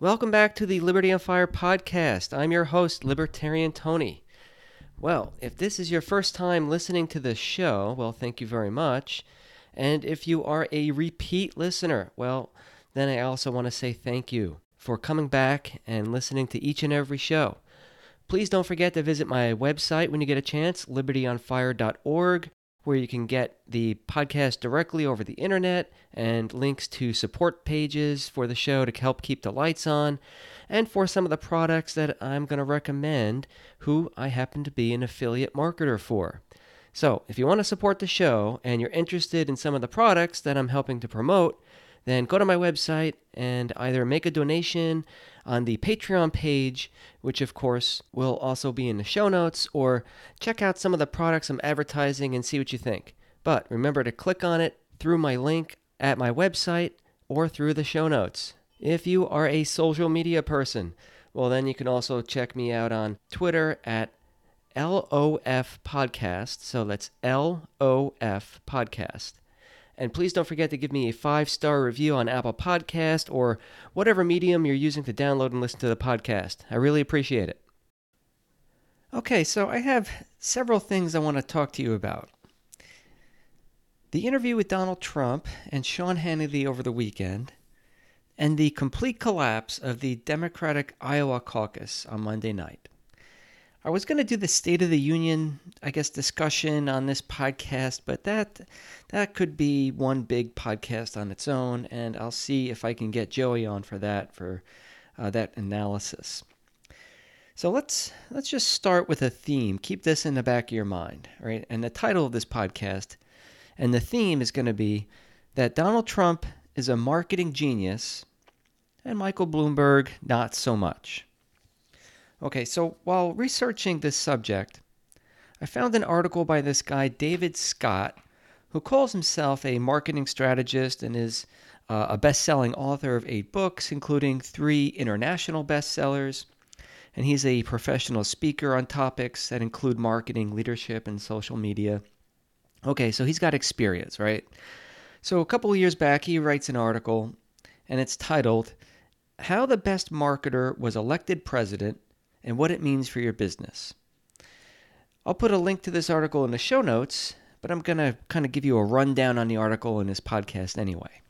Welcome back to the Liberty on Fire podcast. I'm your host, Libertarian Tony. Well, if this is your first time listening to the show, well, thank you very much. And if you are a repeat listener, well, then I also want to say thank you for coming back and listening to each and every show. Please don't forget to visit my website when you get a chance, libertyonfire.org where you can get the podcast directly over the internet and links to support pages for the show to help keep the lights on, and for some of the products that I'm going to recommend, who I happen to be an affiliate marketer for. So, if you want to support the show and you're interested in some of the products that I'm helping to promote, then go to my website and either make a donation on the Patreon page, which of course will also be in the show notes, or check out some of the products I'm advertising and see what you think. But remember to click on it through my link at my website or through the show notes. If you are a social media person, well, then you can also check me out on Twitter at LOF Podcast. So that's LOF Podcast. And please don't forget to give me a five star review on Apple Podcast or whatever medium you're using to download and listen to the podcast. I really appreciate it. Okay, so I have several things I want to talk to you about. The interview with Donald Trump and Sean Hannity over the weekend, and the complete collapse of the Democratic Iowa caucus on Monday night. I was going to do the State of the Union, I guess, discussion on this podcast, but that that could be one big podcast on its own, and I'll see if I can get Joey on for that for uh, that analysis. So let's let's just start with a theme. Keep this in the back of your mind, right? And the title of this podcast, and the theme is going to be that Donald Trump is a marketing genius, and Michael Bloomberg not so much. Okay, so while researching this subject, I found an article by this guy, David Scott, who calls himself a marketing strategist and is uh, a best selling author of eight books, including three international bestsellers. And he's a professional speaker on topics that include marketing, leadership, and social media. Okay, so he's got experience, right? So a couple of years back, he writes an article, and it's titled, How the Best Marketer Was Elected President and what it means for your business. I'll put a link to this article in the show notes, but I'm going to kind of give you a rundown on the article in this podcast anyway.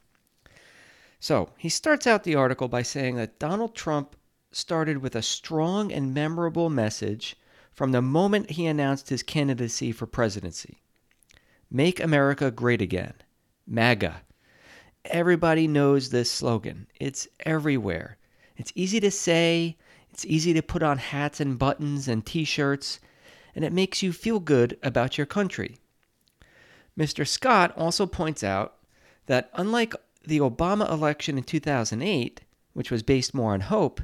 So, he starts out the article by saying that Donald Trump started with a strong and memorable message from the moment he announced his candidacy for presidency Make America Great Again, MAGA. Everybody knows this slogan, it's everywhere. It's easy to say, it's easy to put on hats and buttons and t shirts, and it makes you feel good about your country. Mr. Scott also points out that unlike the Obama election in 2008, which was based more on hope,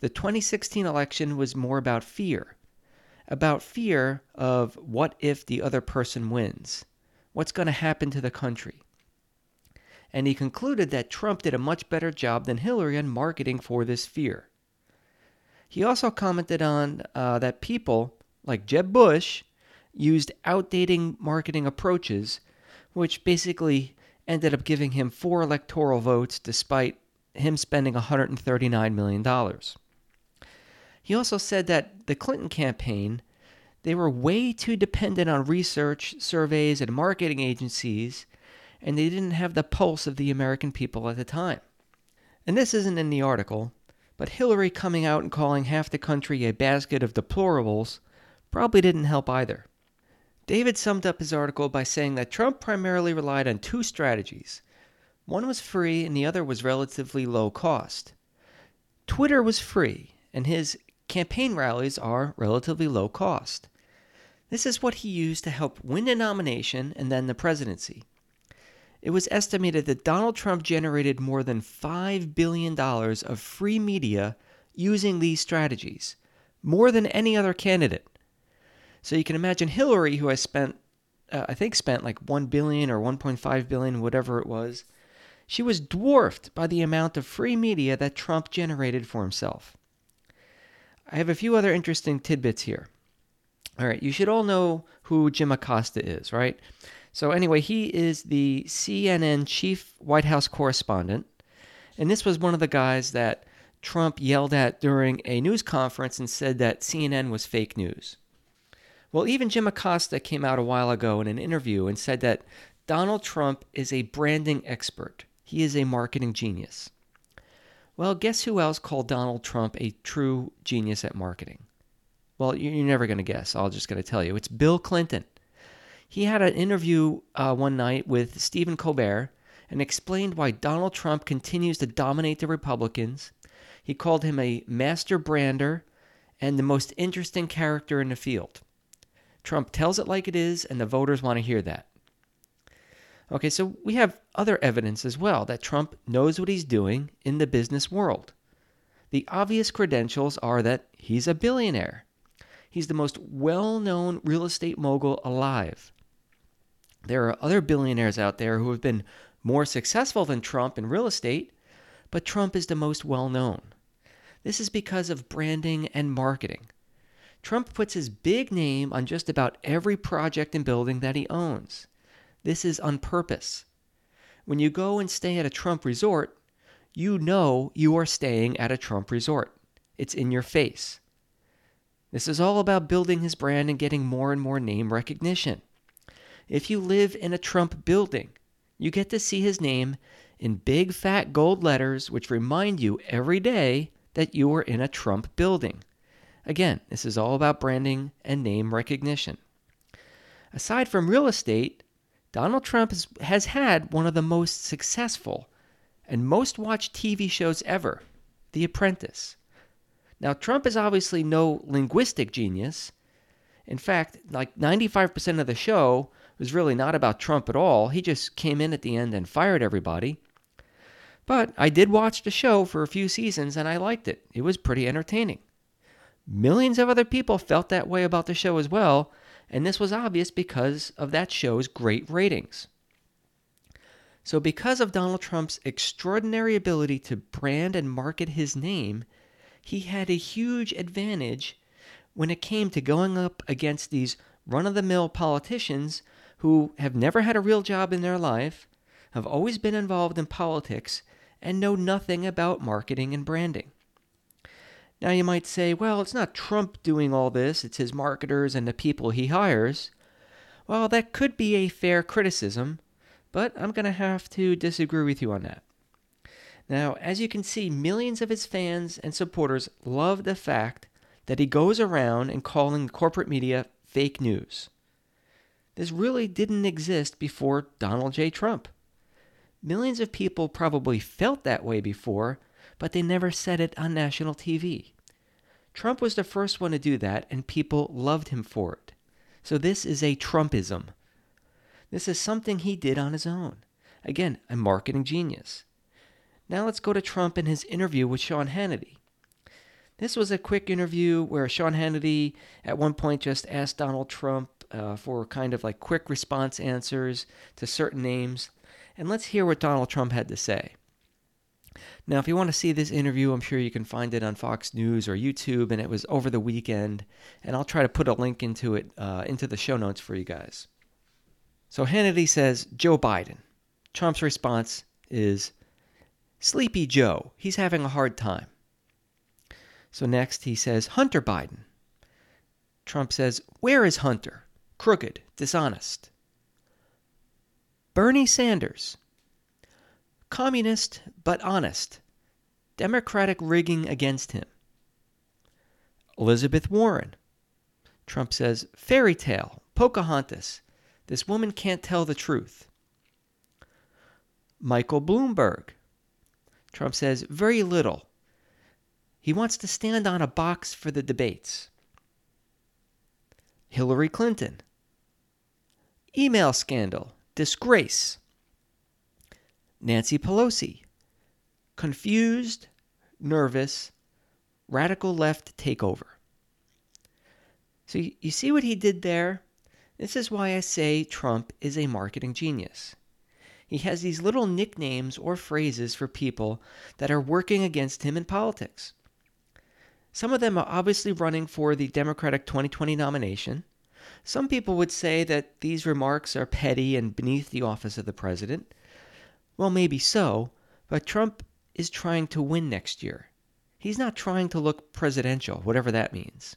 the 2016 election was more about fear. About fear of what if the other person wins? What's going to happen to the country? And he concluded that Trump did a much better job than Hillary on marketing for this fear. He also commented on uh, that people like Jeb Bush used outdated marketing approaches, which basically ended up giving him four electoral votes despite him spending $139 million. He also said that the Clinton campaign, they were way too dependent on research, surveys, and marketing agencies, and they didn't have the pulse of the American people at the time. And this isn't in the article, but Hillary coming out and calling half the country a basket of deplorables probably didn't help either. David summed up his article by saying that Trump primarily relied on two strategies. One was free and the other was relatively low cost. Twitter was free, and his campaign rallies are relatively low cost. This is what he used to help win a nomination and then the presidency. It was estimated that Donald Trump generated more than $5 billion of free media using these strategies, more than any other candidate. So you can imagine Hillary, who has spent, uh, I think, spent like 1 billion or 1.5 billion, whatever it was. She was dwarfed by the amount of free media that Trump generated for himself. I have a few other interesting tidbits here. All right, you should all know who Jim Acosta is, right? So, anyway, he is the CNN chief White House correspondent. And this was one of the guys that Trump yelled at during a news conference and said that CNN was fake news. Well, even Jim Acosta came out a while ago in an interview and said that Donald Trump is a branding expert. He is a marketing genius. Well, guess who else called Donald Trump a true genius at marketing? Well, you're never going to guess. I'm just going to tell you. It's Bill Clinton. He had an interview uh, one night with Stephen Colbert and explained why Donald Trump continues to dominate the Republicans. He called him a master brander and the most interesting character in the field. Trump tells it like it is, and the voters want to hear that. Okay, so we have other evidence as well that Trump knows what he's doing in the business world. The obvious credentials are that he's a billionaire. He's the most well known real estate mogul alive. There are other billionaires out there who have been more successful than Trump in real estate, but Trump is the most well known. This is because of branding and marketing. Trump puts his big name on just about every project and building that he owns. This is on purpose. When you go and stay at a Trump resort, you know you are staying at a Trump resort. It's in your face. This is all about building his brand and getting more and more name recognition. If you live in a Trump building, you get to see his name in big fat gold letters, which remind you every day that you are in a Trump building. Again, this is all about branding and name recognition. Aside from real estate, Donald Trump has, has had one of the most successful and most watched TV shows ever The Apprentice. Now, Trump is obviously no linguistic genius. In fact, like 95% of the show was really not about Trump at all. He just came in at the end and fired everybody. But I did watch the show for a few seasons and I liked it. It was pretty entertaining. Millions of other people felt that way about the show as well, and this was obvious because of that show's great ratings. So, because of Donald Trump's extraordinary ability to brand and market his name, he had a huge advantage when it came to going up against these run of the mill politicians who have never had a real job in their life, have always been involved in politics, and know nothing about marketing and branding. Now, you might say, well, it's not Trump doing all this, it's his marketers and the people he hires. Well, that could be a fair criticism, but I'm going to have to disagree with you on that. Now, as you can see, millions of his fans and supporters love the fact that he goes around and calling the corporate media fake news. This really didn't exist before Donald J. Trump. Millions of people probably felt that way before, but they never said it on national TV. Trump was the first one to do that, and people loved him for it. So this is a Trumpism. This is something he did on his own. Again, a marketing genius. Now let's go to Trump and his interview with Sean Hannity. This was a quick interview where Sean Hannity at one point just asked Donald Trump uh, for kind of like quick response answers to certain names. And let's hear what Donald Trump had to say. Now, if you want to see this interview, I'm sure you can find it on Fox News or YouTube, and it was over the weekend. And I'll try to put a link into it uh, into the show notes for you guys. So Hannity says Joe Biden. Trump's response is Sleepy Joe. He's having a hard time. So next he says Hunter Biden. Trump says, Where is Hunter? Crooked, dishonest. Bernie Sanders communist but honest, Democratic rigging against him. Elizabeth Warren. Trump says, fairy tale, Pocahontas. This woman can't tell the truth. Michael Bloomberg. Trump says, very little. He wants to stand on a box for the debates. Hillary Clinton. Email scandal, disgrace. Nancy Pelosi. Confused, nervous, radical left takeover. So you see what he did there? This is why I say Trump is a marketing genius. He has these little nicknames or phrases for people that are working against him in politics. Some of them are obviously running for the Democratic 2020 nomination. Some people would say that these remarks are petty and beneath the office of the president. Well, maybe so, but Trump is trying to win next year. he's not trying to look presidential, whatever that means.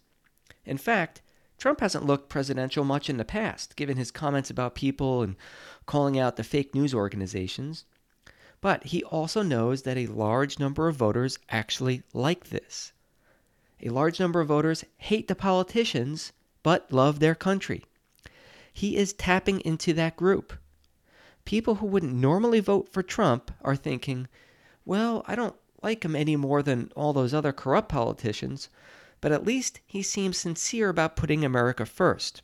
In fact, Trump hasn't looked presidential much in the past, given his comments about people and calling out the fake news organizations. But he also knows that a large number of voters actually like this. A large number of voters hate the politicians, but love their country. He is tapping into that group. People who wouldn't normally vote for Trump are thinking, well, I don't like him any more than all those other corrupt politicians, but at least he seems sincere about putting America first.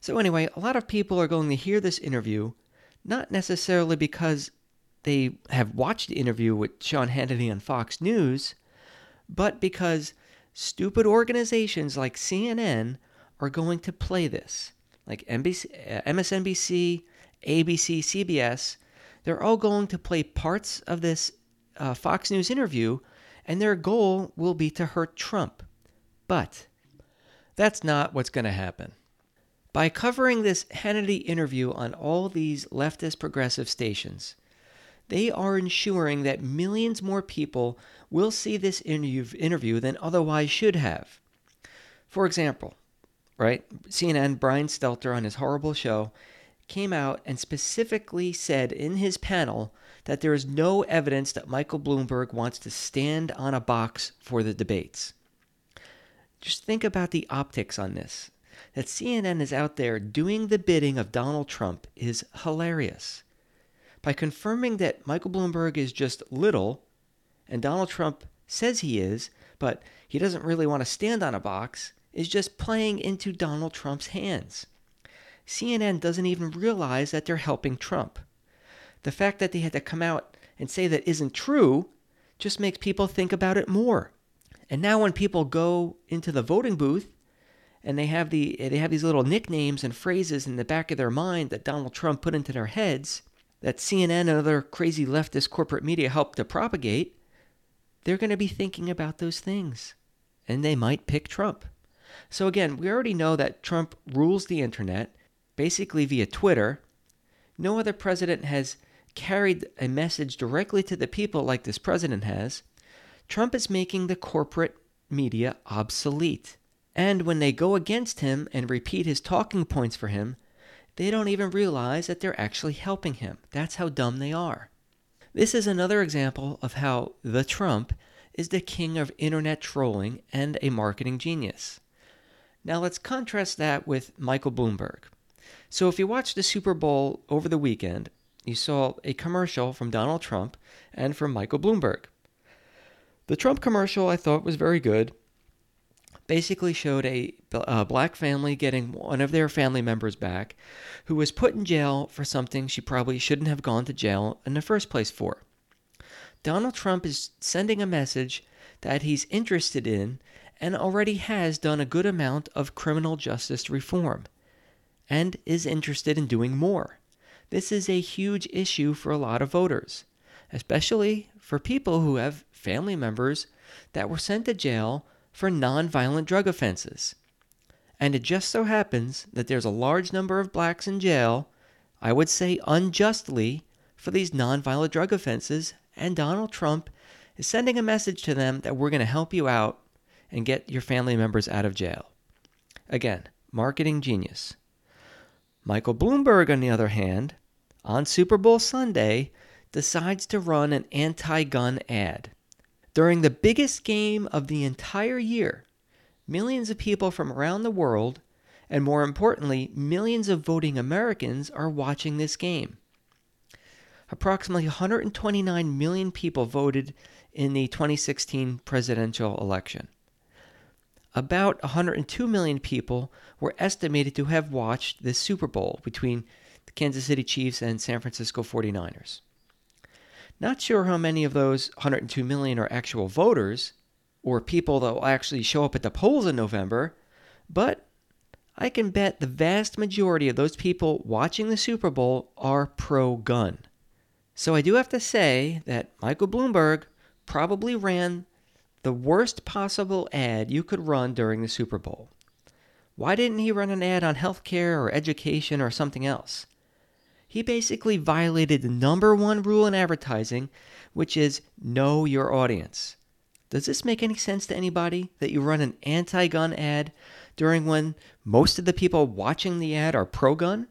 So, anyway, a lot of people are going to hear this interview, not necessarily because they have watched the interview with Sean Hannity on Fox News, but because stupid organizations like CNN are going to play this. Like NBC, uh, MSNBC, ABC, CBS, they're all going to play parts of this uh, Fox News interview and their goal will be to hurt Trump. But that's not what's going to happen. By covering this Hannity interview on all these leftist progressive stations, they are ensuring that millions more people will see this interview than otherwise should have. For example, right, CNN, Brian Stelter on his horrible show came out and specifically said in his panel that there is no evidence that Michael Bloomberg wants to stand on a box for the debates. Just think about the optics on this. That CNN is out there doing the bidding of Donald Trump is hilarious. By confirming that Michael Bloomberg is just little, and Donald Trump says he is, but he doesn't really want to stand on a box, is just playing into Donald Trump's hands. CNN doesn't even realize that they're helping Trump. The fact that they had to come out and say that isn't true just makes people think about it more. And now when people go into the voting booth and they have the they have these little nicknames and phrases in the back of their mind that Donald Trump put into their heads that CNN and other crazy leftist corporate media helped to propagate, they're going to be thinking about those things and they might pick Trump. So again, we already know that Trump rules the internet basically via Twitter. No other president has carried a message directly to the people like this president has. Trump is making the corporate media obsolete. And when they go against him and repeat his talking points for him, they don't even realize that they're actually helping him. That's how dumb they are. This is another example of how the Trump is the king of internet trolling and a marketing genius. Now let's contrast that with Michael Bloomberg. So if you watched the Super Bowl over the weekend, you saw a commercial from Donald Trump and from Michael Bloomberg. The Trump commercial I thought was very good. Basically showed a, a, black family getting one of their family members back who was put in jail for something she probably shouldn't have gone to jail in the first place for. Donald Trump is sending a message that he's interested in and already has done a good amount of criminal justice reform and is interested in doing more. This is a huge issue for a lot of voters, especially for people who have family members that were sent to jail for nonviolent drug offenses. And it just so happens that there's a large number of blacks in jail, I would say unjustly, for these nonviolent drug offenses, and Donald Trump is sending a message to them that we're going to help you out and get your family members out of jail. Again, marketing genius. Michael Bloomberg, on the other hand, on Super Bowl Sunday, decides to run an anti gun ad. During the biggest game of the entire year, millions of people from around the world, and more importantly, millions of voting Americans, are watching this game. Approximately 129 million people voted in the 2016 presidential election about 102 million people were estimated to have watched the Super Bowl between the Kansas City Chiefs and San Francisco 49ers. Not sure how many of those 102 million are actual voters or people that will actually show up at the polls in November, but I can bet the vast majority of those people watching the Super Bowl are pro gun. So I do have to say that Michael Bloomberg probably ran the worst possible ad you could run during the Super Bowl. Why didn't he run an ad on healthcare or education or something else? He basically violated the number one rule in advertising, which is know your audience. Does this make any sense to anybody that you run an anti gun ad during when most of the people watching the ad are pro gun?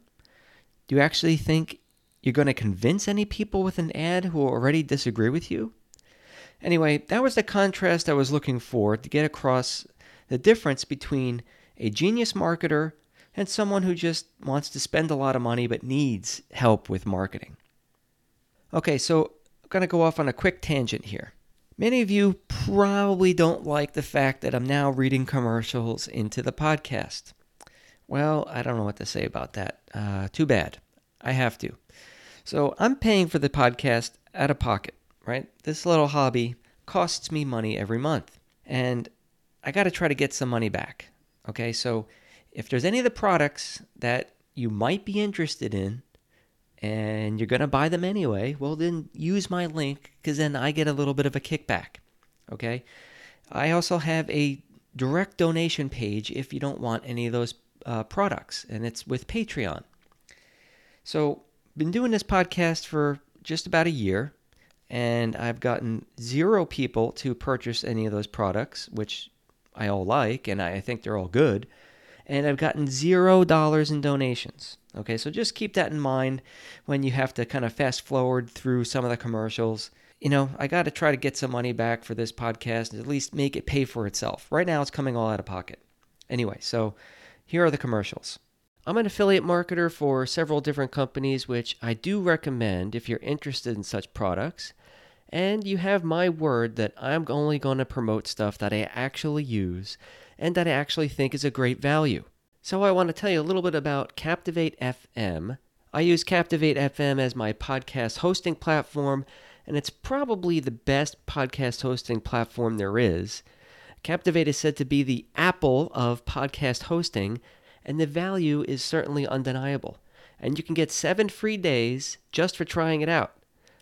Do you actually think you're going to convince any people with an ad who already disagree with you? Anyway, that was the contrast I was looking for to get across the difference between a genius marketer and someone who just wants to spend a lot of money but needs help with marketing. Okay, so I'm going to go off on a quick tangent here. Many of you probably don't like the fact that I'm now reading commercials into the podcast. Well, I don't know what to say about that. Uh, too bad. I have to. So I'm paying for the podcast out of pocket, right? This little hobby costs me money every month. And I got to try to get some money back. Okay, so if there's any of the products that you might be interested in and you're going to buy them anyway, well, then use my link because then I get a little bit of a kickback. Okay. I also have a direct donation page if you don't want any of those uh, products, and it's with Patreon. So, been doing this podcast for just about a year, and I've gotten zero people to purchase any of those products, which I all like, and I think they're all good. And I've gotten zero dollars in donations. Okay, so just keep that in mind when you have to kind of fast forward through some of the commercials. You know, I got to try to get some money back for this podcast and at least make it pay for itself. Right now, it's coming all out of pocket. Anyway, so here are the commercials. I'm an affiliate marketer for several different companies, which I do recommend if you're interested in such products. And you have my word that I'm only going to promote stuff that I actually use and that I actually think is a great value. So I want to tell you a little bit about Captivate FM. I use Captivate FM as my podcast hosting platform, and it's probably the best podcast hosting platform there is. Captivate is said to be the Apple of podcast hosting, and the value is certainly undeniable. And you can get seven free days just for trying it out.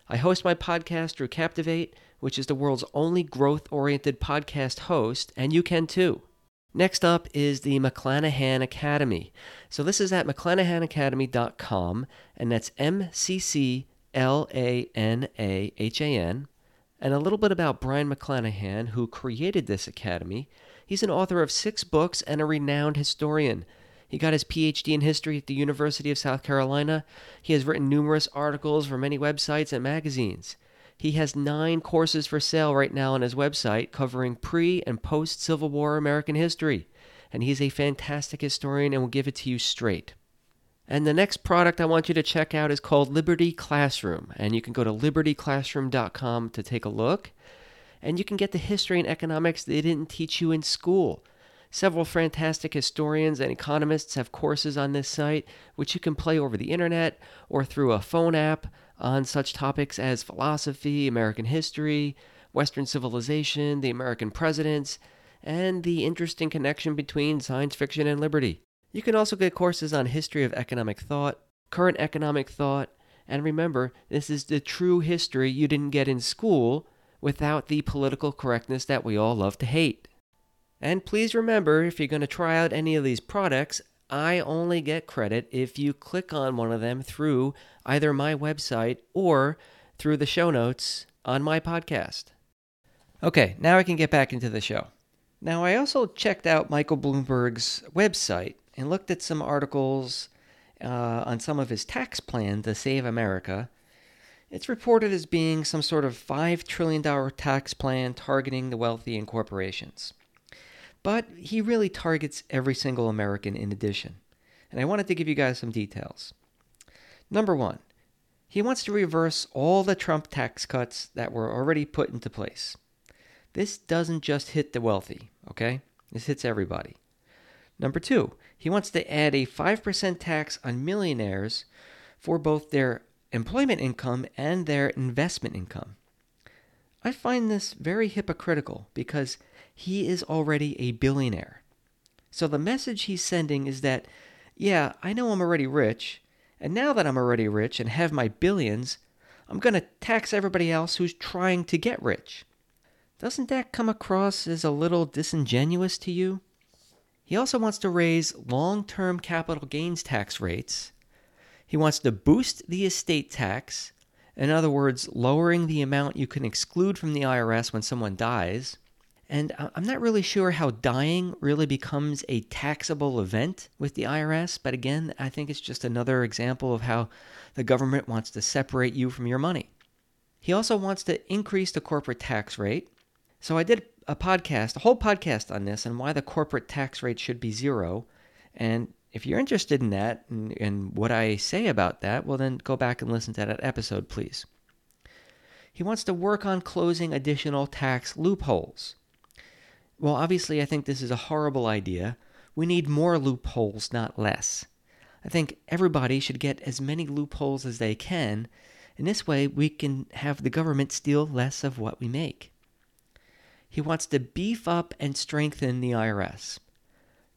I host my podcast through Captivate, which is the world's only growth oriented podcast host, and you can too. Next up is the McClanahan Academy. So this is at mcclanahanacademy.com, and that's M C C L A N A H A N. And a little bit about Brion McClanahan, who created this academy. He's an author of six books and a renowned historian. He got his PhD in history at the University of South Carolina. He has written numerous articles for many websites and magazines. He has nine courses for sale right now on his website covering pre and post Civil War American history, and he's a fantastic historian and will give it to you straight. And the next product I want you to check out is called Liberty Classroom, and you can go to libertyclassroom.com to take a look. And you can get the history and economics they didn't teach you in school. Several fantastic historians and economists have courses on this site, which you can play over the internet or through a phone app on such topics as philosophy, American history, Western civilization, the American presidents, and the interesting connection between science fiction and liberty. You can also get courses on history of economic thought, current economic thought, and remember, this is the true history you didn't get in school without the political correctness that we all love to hate. And please remember, if you're going to try out any of these products, I only get credit if you click on one of them through either my website or through the show notes on my podcast. Okay, now I can get back into the show. Now, I also checked out Michael Bloomberg's website and looked at some articles uh, on some of his tax plan to save America. It's reported as being some sort of $5 trillion tax plan targeting the wealthy and corporations. But he really targets every single American in addition. And I wanted to give you guys some details. Number one, he wants to reverse all the Trump tax cuts that were already put into place. This doesn't just hit the wealthy, okay? This hits everybody. Number two, he wants to add a 5% tax on millionaires for both their employment income and their investment income. I find this very hypocritical because he is already a billionaire. So the message he's sending is that, yeah, I know I'm already rich, and now that I'm already rich and have my billions, I'm going to tax everybody else who's trying to get rich. Doesn't that come across as a little disingenuous to you? He also wants to raise long term capital gains tax rates. He wants to boost the estate tax, in other words, lowering the amount you can exclude from the IRS when someone dies. And I'm not really sure how dying really becomes a taxable event with the IRS, but again, I think it's just another example of how the government wants to separate you from your money. He also wants to increase the corporate tax rate. So I did a podcast, a whole podcast on this and why the corporate tax rate should be zero. And if you're interested in that and, and what I say about that, well, then go back and listen to that episode, please. He wants to work on closing additional tax loopholes. Well, obviously, I think this is a horrible idea. We need more loopholes, not less. I think everybody should get as many loopholes as they can. In this way, we can have the government steal less of what we make. He wants to beef up and strengthen the IRS.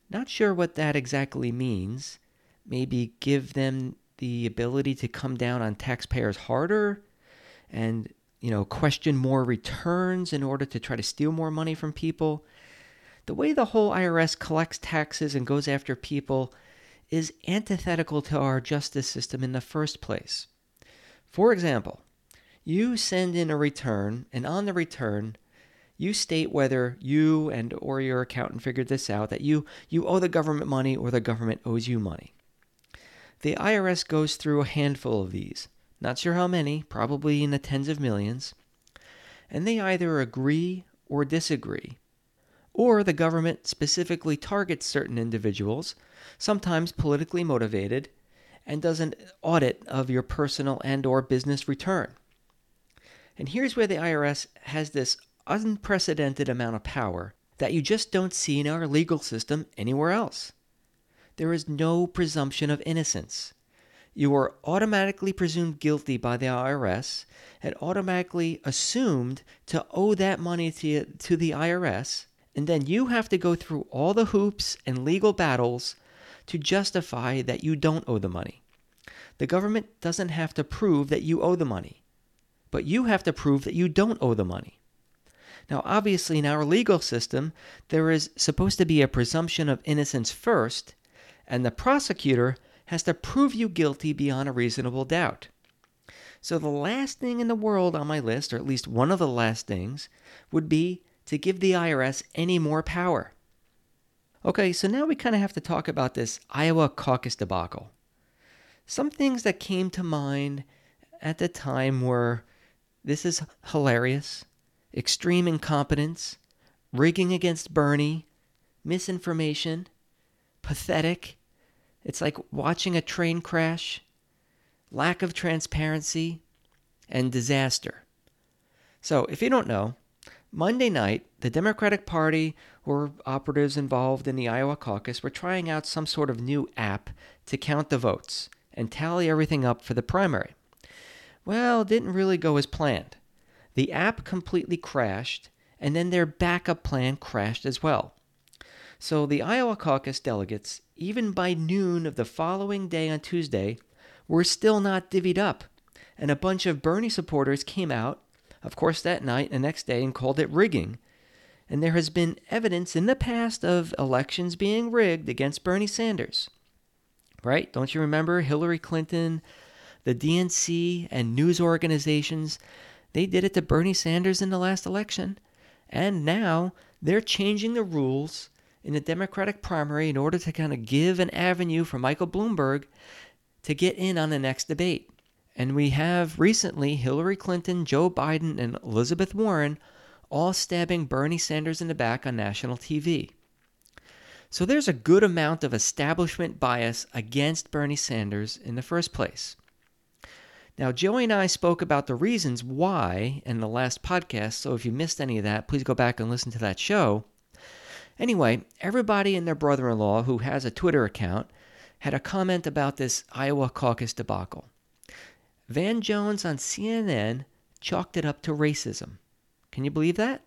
Not sure what that exactly means. Maybe give them the ability to come down on taxpayers harder and you know, question more returns in order to try to steal more money from people. The way the whole IRS collects taxes and goes after people is antithetical to our justice system in the first place. For example, you send in a return, and on the return, you state whether you and or your accountant figured this out that you you owe the government money or the government owes you money. The IRS goes through a handful of these not sure how many, probably in the tens of millions, and they either agree or disagree. Or the government specifically targets certain individuals, sometimes politically motivated, and does an audit of your personal and or business return. And here's where the IRS has this unprecedented amount of power that you just don't see in our legal system anywhere else. There is no presumption of innocence you are automatically presumed guilty by the IRS and automatically assumed to owe that money to, to the IRS. And then you have to go through all the hoops and legal battles to justify that you don't owe the money. The government doesn't have to prove that you owe the money, but you have to prove that you don't owe the money. Now, obviously, in our legal system, there is supposed to be a presumption of innocence first, and the prosecutor has to prove you guilty beyond a reasonable doubt. So, the last thing in the world on my list, or at least one of the last things, would be to give the IRS any more power. Okay, so now we kind of have to talk about this Iowa caucus debacle. Some things that came to mind at the time were this is hilarious, extreme incompetence, rigging against Bernie, misinformation, pathetic, it's like watching a train crash, lack of transparency, and disaster. So, if you don't know, Monday night, the Democratic Party or operatives involved in the Iowa caucus were trying out some sort of new app to count the votes and tally everything up for the primary. Well, it didn't really go as planned. The app completely crashed, and then their backup plan crashed as well. So the Iowa caucus delegates, even by noon of the following day on Tuesday, were still not divvied up. And a bunch of Bernie supporters came out, of course, that night and next day and called it rigging. And there has been evidence in the past of elections being rigged against Bernie Sanders. Right? Don't you remember Hillary Clinton, the DNC, and news organizations? They did it to Bernie Sanders in the last election. And now they're changing the rules in the Democratic primary in order to kind of give an avenue for Michael Bloomberg to get in on the next debate. And we have recently Hillary Clinton, Joe Biden, and Elizabeth Warren all stabbing Bernie Sanders in the back on national TV. So there's a good amount of establishment bias against Bernie Sanders in the first place. Now, Joey and I spoke about the reasons why in the last podcast, so if you missed any of that, please go back and listen to that show. Anyway, everybody and their brother in law who has a Twitter account had a comment about this Iowa caucus debacle. Van Jones on CNN chalked it up to racism. Can you believe that?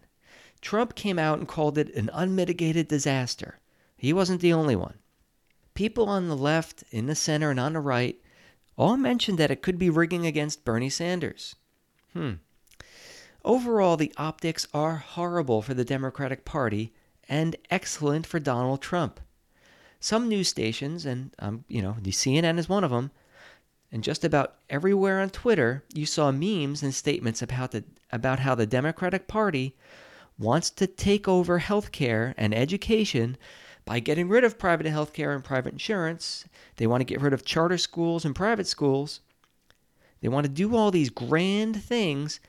Trump came out and called it an unmitigated disaster. He wasn't the only one. People on the left, in the center, and on the right all mentioned that it could be rigging against Bernie Sanders. Hmm. Overall, the optics are horrible for the Democratic Party and excellent for Donald Trump. Some news stations, and um, you know, the CNN is one of them, and just about everywhere on Twitter, you saw memes and statements about the about how the Democratic Party wants to take over healthcare and education by getting rid of private healthcare and private insurance. They want to get rid of charter schools and private schools. They want to do all these grand things,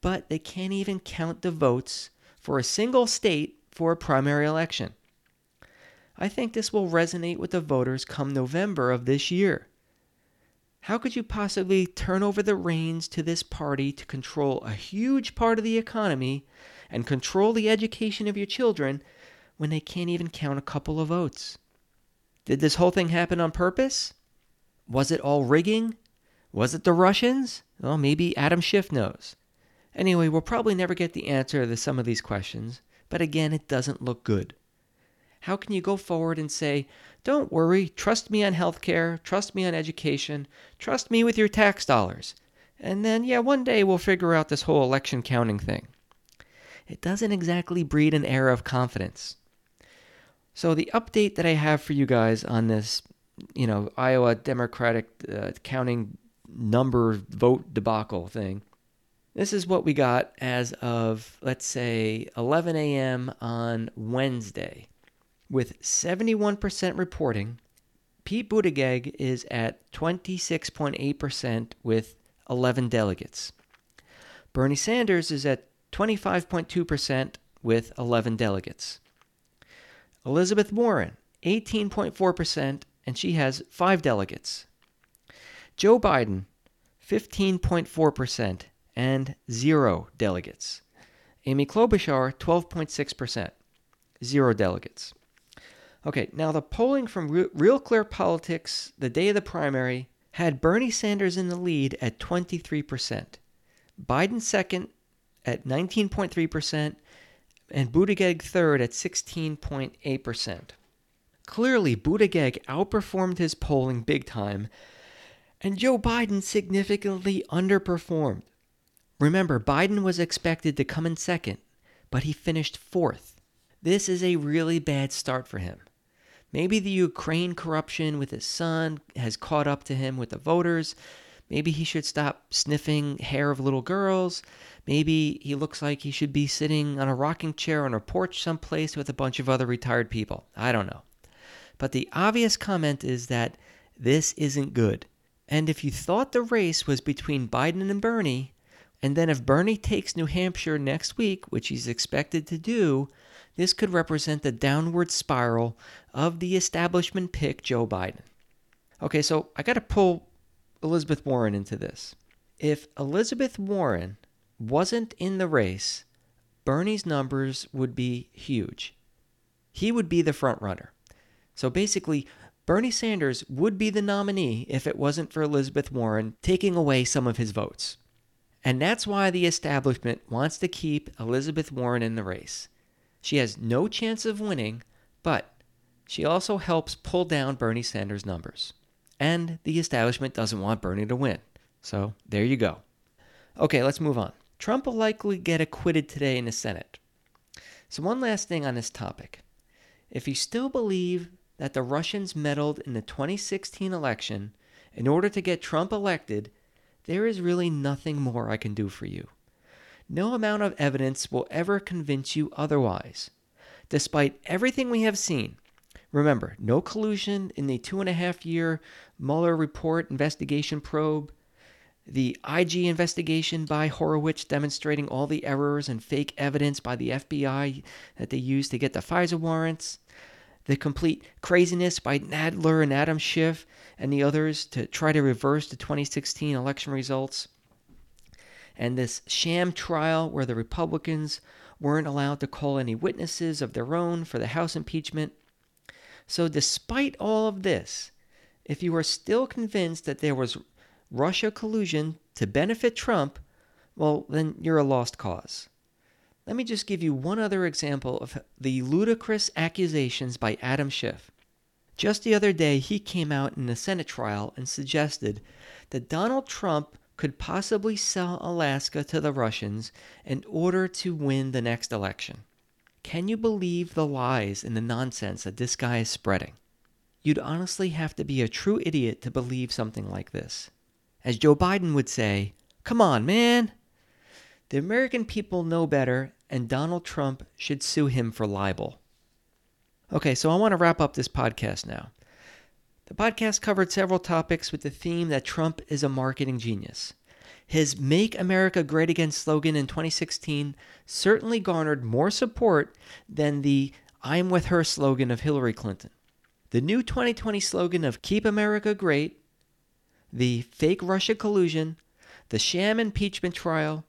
but they can't even count the votes for a single state for a primary election. I think this will resonate with the voters come November of this year. How could you possibly turn over the reins to this party to control a huge part of the economy and control the education of your children when they can't even count a couple of votes? Did this whole thing happen on purpose? Was it all rigging? Was it the Russians? Well, maybe Adam Schiff knows. Anyway, we'll probably never get the answer to some of these questions, but again, it doesn't look good. How can you go forward and say, don't worry, trust me on healthcare, trust me on education, trust me with your tax dollars, and then, yeah, one day we'll figure out this whole election counting thing? It doesn't exactly breed an air of confidence. So, the update that I have for you guys on this, you know, Iowa Democratic uh, counting number vote debacle thing this is what we got as of, let's say, 11 a.m. on Wednesday. With 71% reporting, Pete Buttigieg is at 26.8% with 11 delegates. Bernie Sanders is at 25.2% with 11 delegates. Elizabeth Warren, 18.4%, and she has 5 delegates. Joe Biden, 15.4%, and zero delegates. Amy Klobuchar, 12.6%, zero delegates. Okay, now the polling from Real Clear Politics the day of the primary had Bernie Sanders in the lead at 23%, Biden second at 19.3%, and Buttigieg third at 16.8%. Clearly, Buttigieg outperformed his polling big time, and Joe Biden significantly underperformed. Remember, Biden was expected to come in second, but he finished fourth. This is a really bad start for him. Maybe the Ukraine corruption with his son has caught up to him with the voters. Maybe he should stop sniffing hair of little girls. Maybe he looks like he should be sitting on a rocking chair on a porch someplace with a bunch of other retired people. I don't know. But the obvious comment is that this isn't good. And if you thought the race was between Biden and Bernie, and then if Bernie takes New Hampshire next week, which he's expected to do, this could represent the downward spiral of the establishment pick, Joe Biden. Okay, so I got to pull Elizabeth Warren into this. If Elizabeth Warren wasn't in the race, Bernie's numbers would be huge. He would be the front runner. So basically, Bernie Sanders would be the nominee if it wasn't for Elizabeth Warren taking away some of his votes. And that's why the establishment wants to keep Elizabeth Warren in the race. She has no chance of winning, but she also helps pull down Bernie Sanders' numbers. And the establishment doesn't want Bernie to win. So there you go. Okay, let's move on. Trump will likely get acquitted today in the Senate. So, one last thing on this topic. If you still believe that the Russians meddled in the 2016 election in order to get Trump elected, there is really nothing more I can do for you. No amount of evidence will ever convince you otherwise. Despite everything we have seen, remember, no collusion in the two and a half year Mueller report investigation probe, the IG investigation by Horowitz demonstrating all the errors and fake evidence by the FBI that they used to get the FISA warrants, the complete craziness by Nadler and Adam Schiff and the others to try to reverse the 2016 election results, and this sham trial where the Republicans weren't allowed to call any witnesses of their own for the House impeachment. So, despite all of this, if you are still convinced that there was Russia collusion to benefit Trump, well, then you're a lost cause. Let me just give you one other example of the ludicrous accusations by Adam Schiff. Just the other day, he came out in a Senate trial and suggested that Donald Trump could possibly sell Alaska to the Russians in order to win the next election. Can you believe the lies and the nonsense that this guy is spreading? You'd honestly have to be a true idiot to believe something like this. As Joe Biden would say, Come on, man! The American people know better, and Donald Trump should sue him for libel. Okay, so I want to wrap up this podcast now. The podcast covered several topics with the theme that Trump is a marketing genius. His Make America Great Again slogan in 2016 certainly garnered more support than the I'm with her slogan of Hillary Clinton. The new 2020 slogan of Keep America Great, the fake Russia collusion, the sham impeachment trial,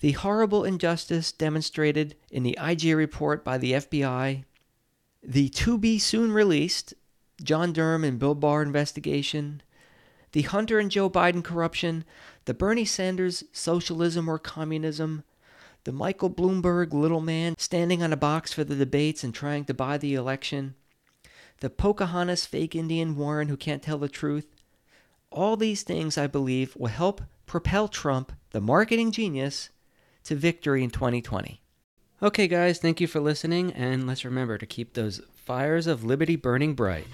the horrible injustice demonstrated in the IG report by the FBI, the to be soon released John Durham and Bill Barr investigation, the Hunter and Joe Biden corruption, the Bernie Sanders socialism or communism, the Michael Bloomberg little man standing on a box for the debates and trying to buy the election, the Pocahontas fake Indian Warren who can't tell the truth. All these things, I believe, will help propel Trump, the marketing genius, to victory in 2020. Okay, guys, thank you for listening, and let's remember to keep those fires of liberty burning bright.